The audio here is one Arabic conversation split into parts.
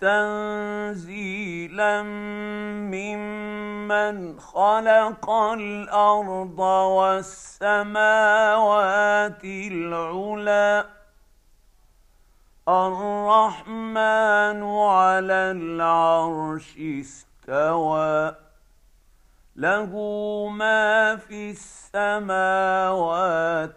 تنزيلا ممن خلق الأرض والسماوات العلى الرحمن على العرش استوى. له ما في السماوات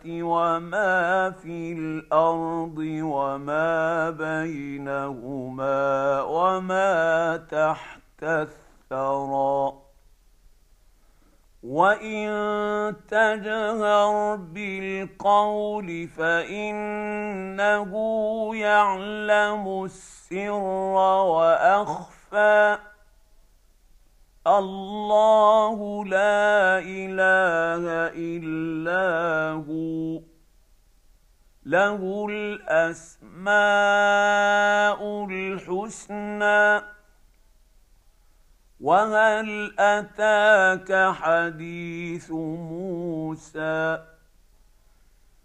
وما في الأرض وما بينهما وما تحت الثرى. وإن تجهر بالقول فإنه يعلم السر وأخفى. الله لا اله الا هو له الاسماء الحسنى وهل اتاك حديث موسى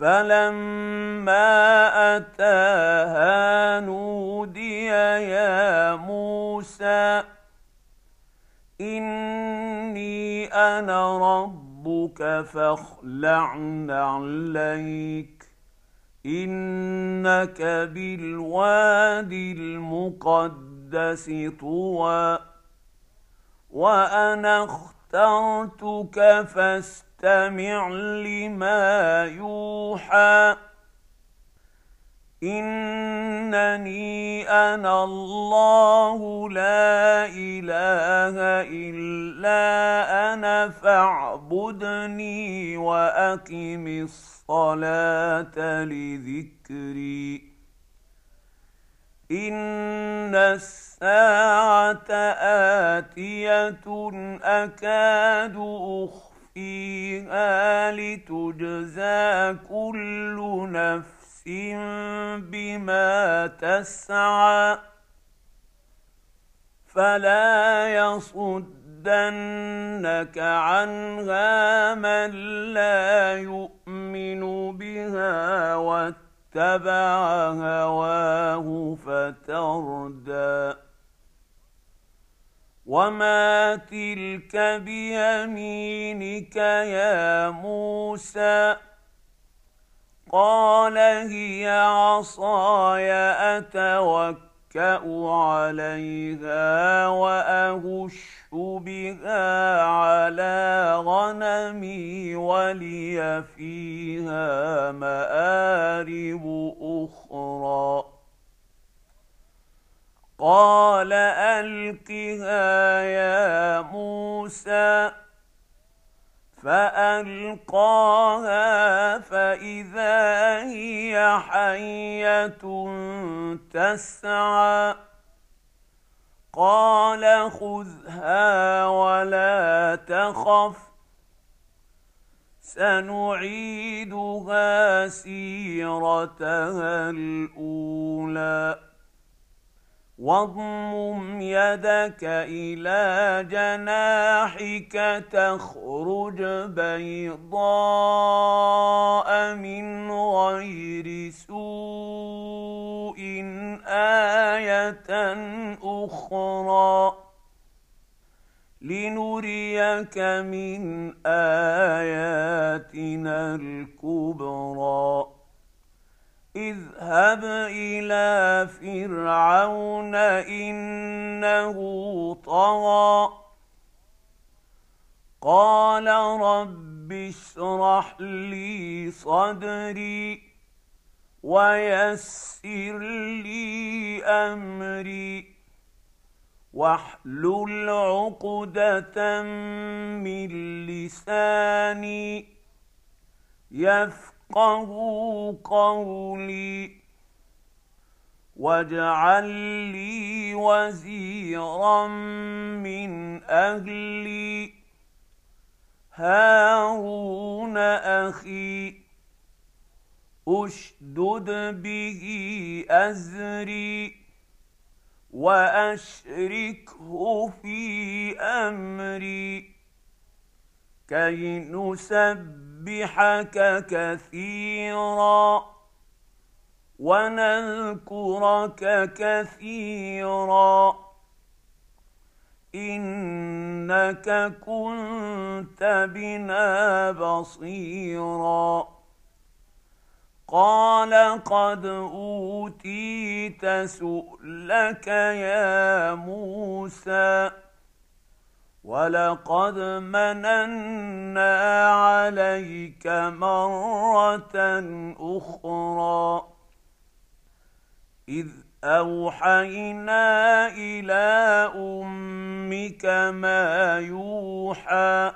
فلما اتاها نودي يا موسى اني أنا ربك فاخلع نعليك انك بالوادي المقدس طوى وأنا اخترتك فاستقم فاستمع لما يوحى. إنني أنا الله لا إله إلا أنا فاعبدني وأقم الصلاة لذكري. إن الساعة آتية أكاد أخرى فيها لتجزى كل نفس بما تسعى فلا يصدنك عنها من لا يؤمن بها واتبع هواه فتردى وما تلك بيمينك يا موسى قال هي عصاي اتوكا عليها واهش بها على غنمي ولي فيها مارب أخرى قال ألقها يا موسى فألقاها فإذا هي حية تسعى. قال خذها ولا تخف سنعيدها سيرتها الأولى. واضمم يدك إلى جناحك تخرج بيضاء من غير سوء آية أخرى. لنريك من آياتنا الكبرى. اذهب إلى فرعون إنه طغى. قال رب اشرح لي صدري ويسر لي أمري واحلل عقدة من لساني يفقه قولي واجعل لي وزيرا من أهلي. هارون أخي أشدد به أزري وأشركه في أمري. كي نسبحك كثيرا ونذكرك كثيرا. إنك كنت بنا بصيرا. قال قد أوتيت سؤلك يا موسى. ولقد مننا عليك مره أخرى اذ اوحينا إلى أمك ما يوحى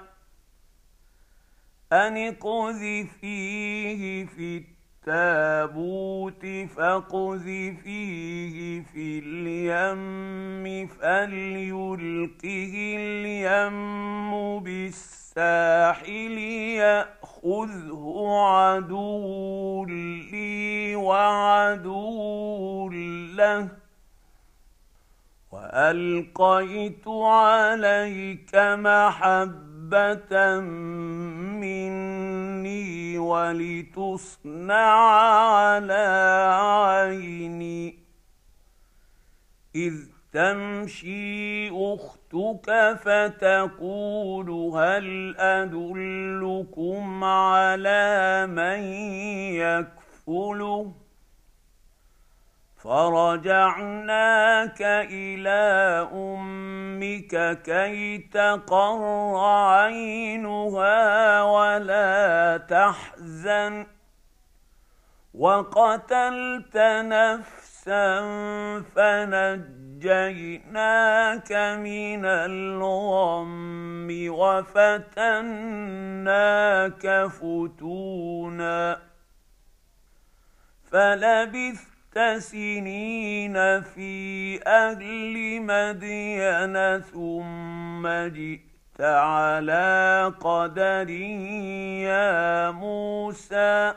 ان اقذفيه في التابوت فاقذفيه في اليم فليلقه اليم بالساحل يأخذه عدو لي وعدو له وألقيت عليك محبة مني ولتصنع على عيني. إذ تمشي أختك فتقول هل أدلكم على من يكفله؟ فرجعناك إلى أمك كي تقر عينها ولا تحزن وقتلت نفسا فنجيناك من الغم وفتناك فتونا فلبثت سنين في أهل مدين ثم جئت على قدر يا موسى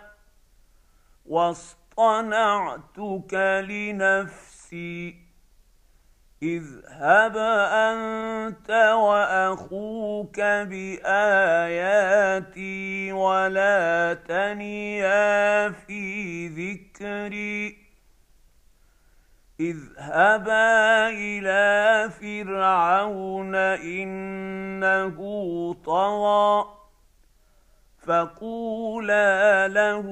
واصطنعتك لنفسي اذهب أنت وأخوك بآياتي ولا تنيا في ذكري. اذهبا إلى فرعون انه طغى فقولا له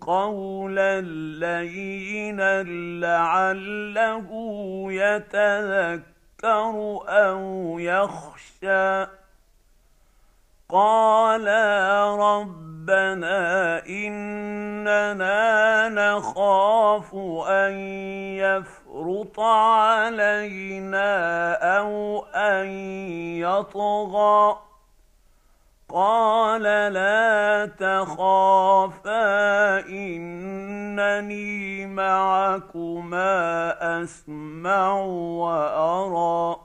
قولا لينا لعله يتذكر أو يخشى قالا ربنا إننا نخاف أن يفرط علينا أو أن يطغى. قال لا تخافا إنني معكما أسمع وأرى.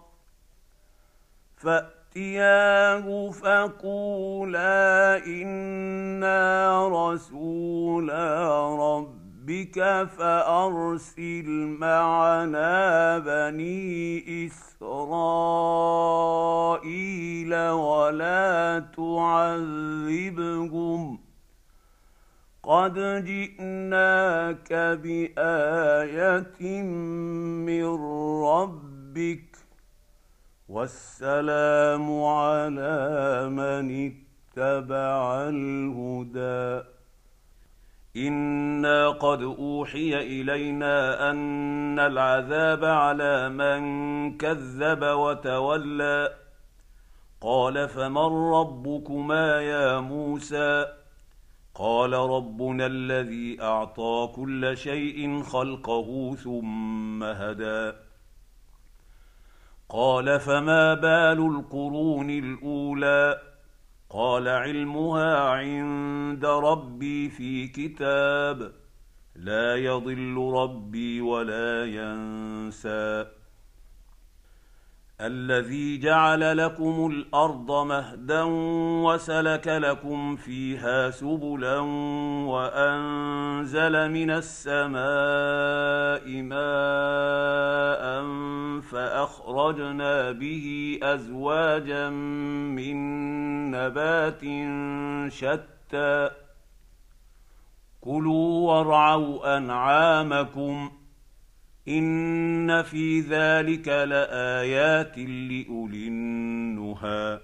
فأتياه فقولا إنا رسولا ربك فأرسل معنا بني إسرائيل ولا تعذبهم قد جئناك بآية من ربك والسلام على من اتبع الهدى. أنا قد اوحي الينا ان العذاب على من كذب وتولى. قال فمن ربكما يا موسى؟ قال ربنا الذي اعطى كل شيء خلقه ثم هدى. قال فما بال القرون الأولى؟ قال علمها عند ربي في كتاب لا يضل ربي ولا ينسى. الذي جعل لكم الأرض مهدا وسلك لكم فيها سبلا وأنزل من السماء ماء فأخرجنا به أزواجا من نبات شتى. كلوا وارعوا أنعامكم ان في ذلك لايات لاولي النهى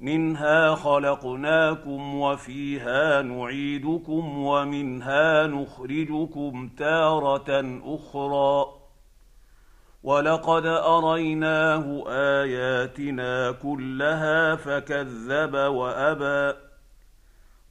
منها خلقناكم وفيها نعيدكم ومنها نخرجكم تاره أخرى ولقد اريناه اياتنا كلها فكذب وابى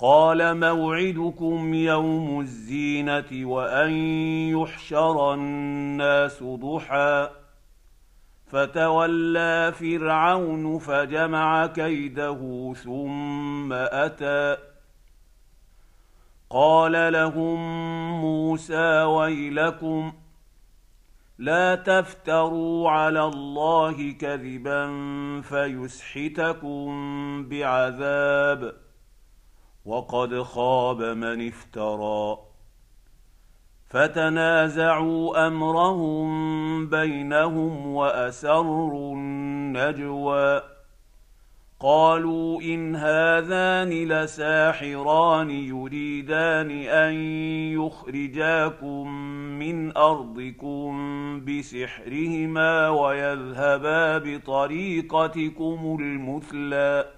قال موعدكم يوم الزينة وأن يحشر الناس ضحى. فتولى فرعون فجمع كيده ثم أتى. قال لهم موسى ويلكم لا تفتروا على الله كذبا فيسحتكم بعذاب. وقد خاب من افترى. فتنازعوا أمرهم بينهم وأسروا النجوى. قالوا إن هذان لساحران يريدان أن يخرجاكم من أرضكم بسحرهما ويذهبا بطريقتكم المثلي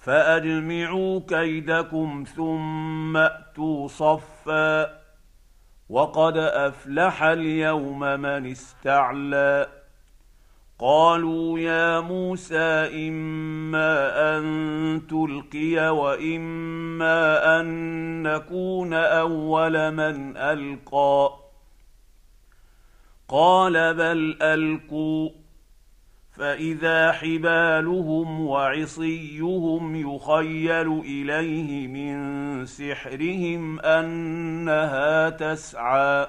فأجمعوا كيدكم ثم أتوا صفا وقد أفلح اليوم من استعلى قالوا يا موسى إما أن تلقي وإما أن نكون أول من ألقى قال بل ألقوا فإذا حبالهم وعصيهم يخيل إليه من سحرهم أنها تسعى.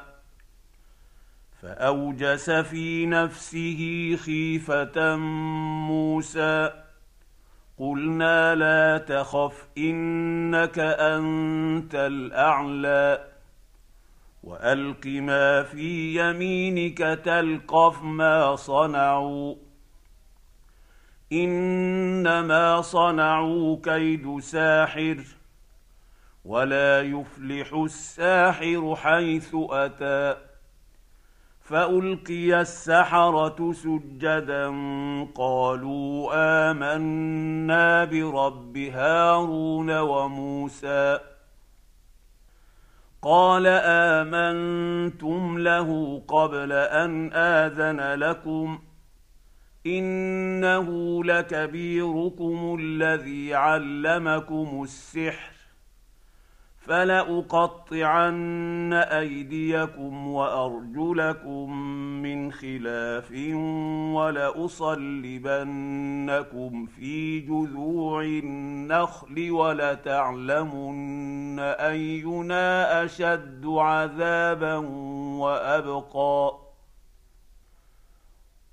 فأوجس في نفسه خيفة موسى. قلنا لا تخف إنك أنت الأعلى. وألق ما في يمينك تلقف ما صنعوا. إنما صنعوا كيد ساحر ولا يفلح الساحر حيث أتى فألقي السحرة سجدا قالوا آمنا برب هارون وموسى قال آمنتم له قبل أن آذن لكم إنه لكبيركم الذي علمكم السحر فلأقطعن أيديكم وأرجلكم من خلاف ولأصلبنكم في جذوع النخل ولتعلمن أينا أشد عذابا وأبقى.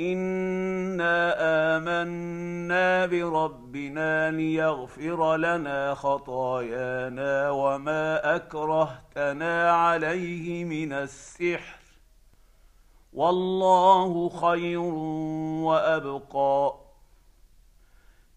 انا امنا بربنا ليغفر لنا خطايانا وما اكرهتنا عليه من السحر والله خير وابقى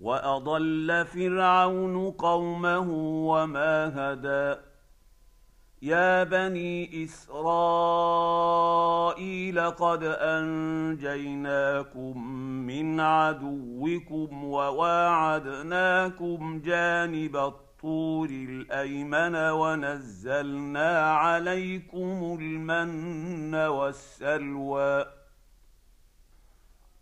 واضل فرعون قومه وما هدى يا بني اسرائيل قد انجيناكم من عدوكم وواعدناكم جانب الطور الايمن ونزلنا عليكم المن والسلوى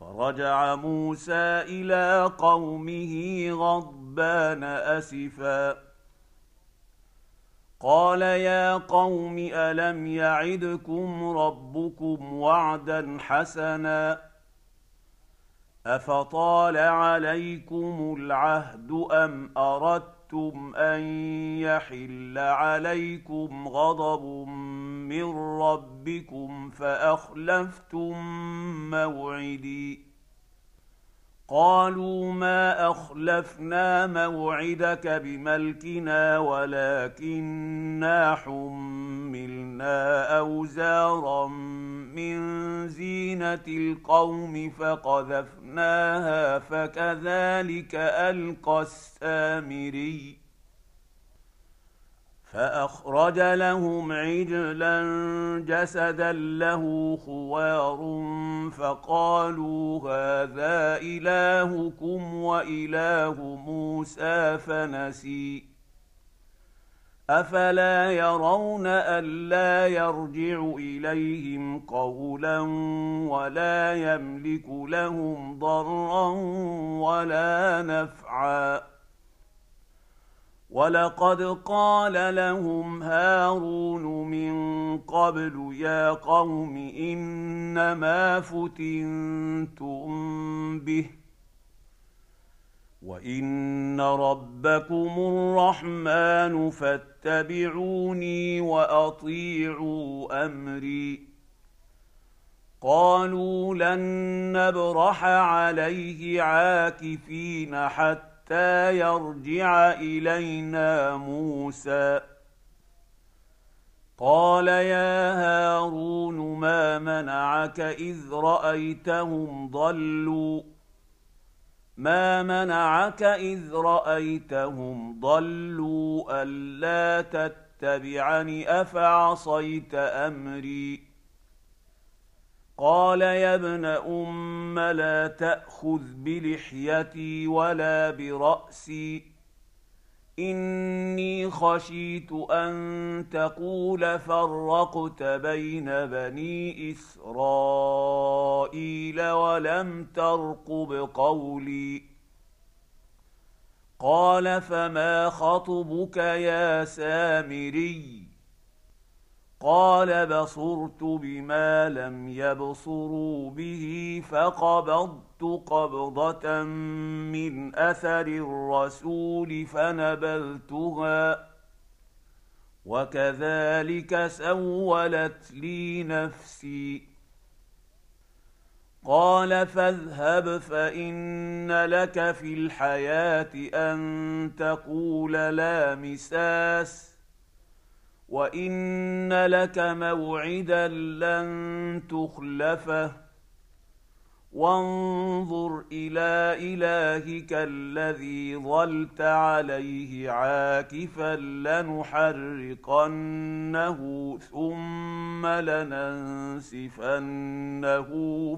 فرجع موسى إلى قومه غضبان أسفا. قال يا قوم ألم يعدكم ربكم وعدا حسنا؟ أفطال عليكم العهد أم اردتم ان يحل عليكم غضب من ربكم فاخلفتم موعدي قالوا ما اخلفنا موعدك بملكنا ولكنا حملنا اوزارا من زينة القوم فقذفناها فكذلك ألقى السامري فأخرج لهم عجلا جسدا له خوار فقالوا هذا إلهكم وإله موسى فنسي افلا يرون الا يرجع اليهم قولا ولا يملك لهم ضرا ولا نفعا ولقد قال لهم هارون من قبل يا قوم انما فتنتم به وان ربكم الرحمن فاتبعوني واطيعوا امري قالوا لن نبرح عليه عاكفين حتى يرجع الينا موسى قال يا هارون ما منعك اذ رايتهم ضلوا ما منعك اذ رايتهم ضلوا الا تتبعني افعصيت امري؟ قال يا ابن ام لا تاخذ بلحيتي ولا براسي. إني خشيت أن تقول فرقت بين بني إسرائيل ولم ترقب قولي. قال فما خطبك يا سامري؟ قال بصرت بما لم يبصروا به فقبضت. قبضة من أثر الرسول فنبذتها وكذلك سولت لي نفسي. قال فاذهب فإن لك في الحياة أن تقول لا مساس وإن لك موعدا لن تخلفه. وانظر إلى إلهك الذي ظلت عليه عاكفا لنحرقنه ثم لننسفنه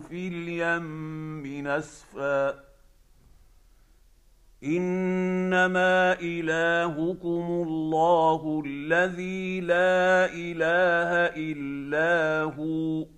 في اليم نسفا. إنما إلهكم الله الذي لا إله إلا هو.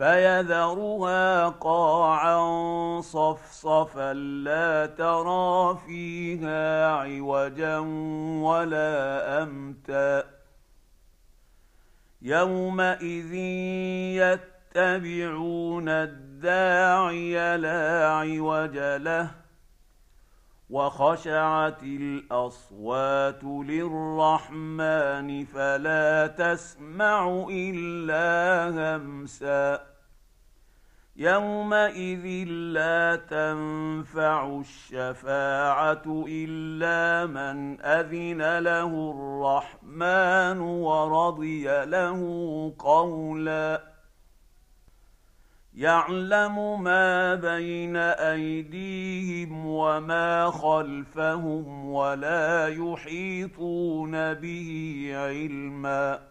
فيذرها قاعا صفصفا لا ترى فيها عوجا ولا أمتا. يومئذ يتبعون الداعي لا عوج له وخشعت الأصوات للرحمن فلا تسمع إلا همسا. يومئذ لا تنفع الشفاعة إلا من أذن له الرحمن ورضي له قولا. يعلم ما بين أيديهم وما خلفهم ولا يحيطون به علما.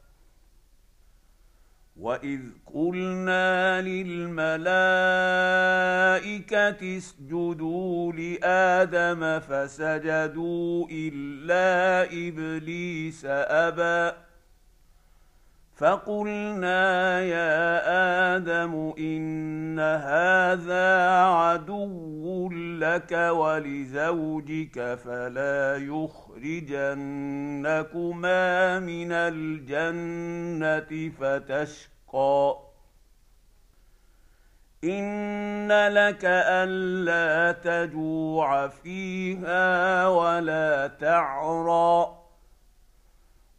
واذ قلنا للملائكه اسجدوا لادم فسجدوا الا ابليس ابى فقلنا يا آدم ان هذا عدو لك ولزوجك فلا يخرجنكما من الجنه فتشقى ان لك الا تجوع فيها ولا تعرى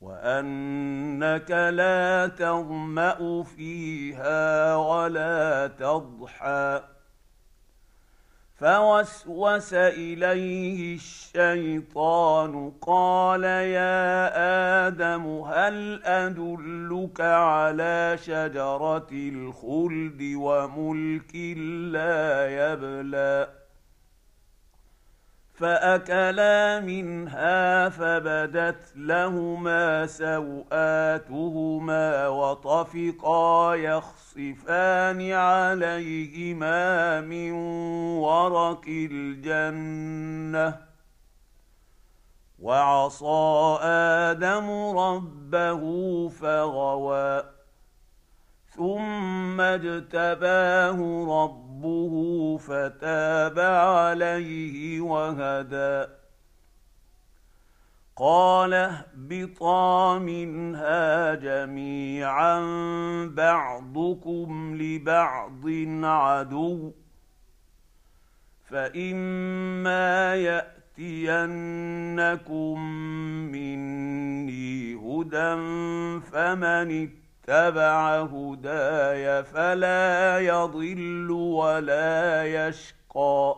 وأنك لا تظمأ فيها ولا تضحى. فوسوس إليه الشيطان قال يا آدم هل أدلك على شجرة الخلد وملك لا يبلى؟ فأكلا منها فبدت لهما سوآتهما وطفقا يخصفان عليهما من ورق الجنة. وعصى آدم ربه فغوى. ثم اجتباه ربه فتاب عليه وهدى. قال اهبطا منها جميعا بعضكم لبعض عدو. فإما يأتينكم مني هدى فمن اتبع هداي فلا يضل ولا يشقى.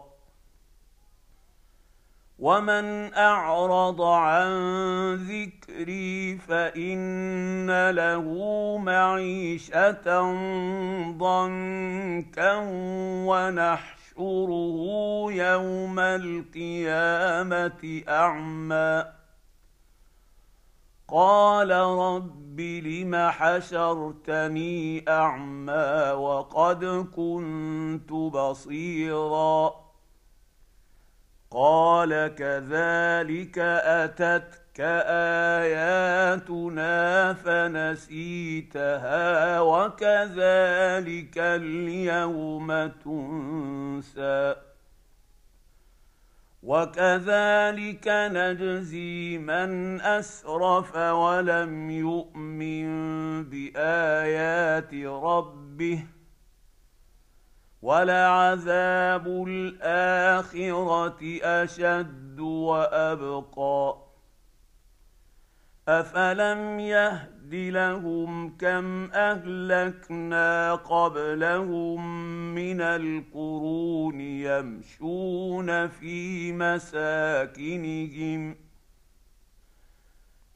ومن أعرض عن ذكري فإن له معيشة ضنكا ونحشره يوم القيامة أعمى. قال رب لم حشرتني أعمى وقد كنت بصيرا. قال كذلك أتتك آياتنا فنسيتها وكذلك اليوم تنسى. وكذلك نجزي من أسرف ولم يؤمن بآيات ربه ولعذاب الآخرة أشد وأبقى أفلم يهد لهم كم أهلكنا قبلهم من القرون يمشون في مساكنهم.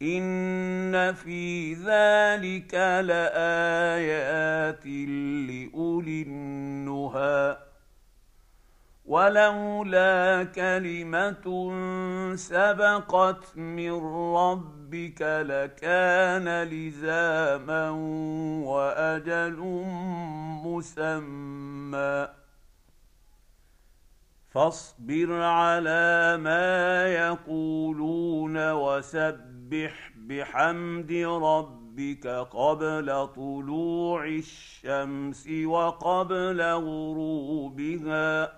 إن في ذلك لآيات لأولي النهي ولولا كلمة سبقت من ربك لكان لزاما وأجل مسمى. فاصبر على ما يقولون وسبح بحمد ربك قبل طلوع الشمس وقبل غروبها.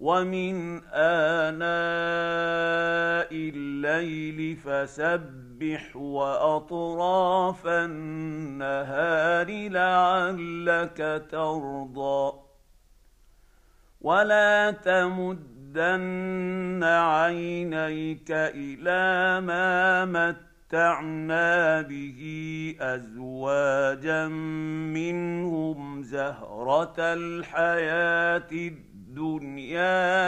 ومن اناء الليل فسبح واطراف النهار لعلك ترضى ولا تمد تمدن عينيك إلى ما متعنا به ازواجا منهم زهره الحياة الدنيا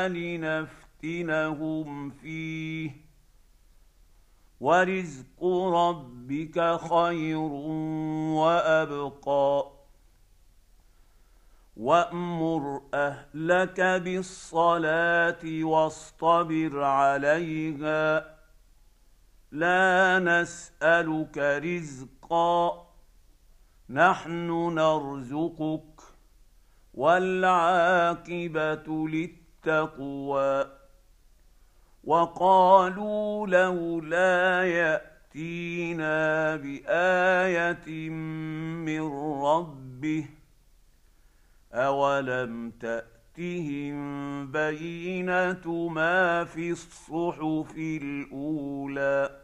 لنفتنهم فيه. ورزق ربك خير وأبقى. وأمر أهلك بالصلاة واصطبر عليها. لا نسألك رزقا. نحن نرزقك والعاقبة للتقوى. وقالوا لولا يأتينا بآية من ربه أولم تأتهم بينة ما في الصحف الأولى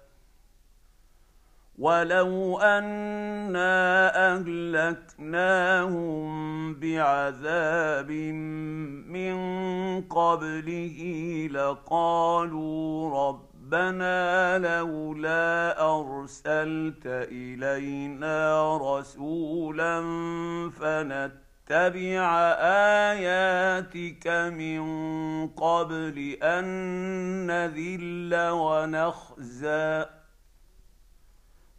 ولو انا اهلكناهم بعذاب من قبله لقالوا ربنا لولا ارسلت الينا رسولا فنت نتبع اياتك من قبل ان نذل ونخزى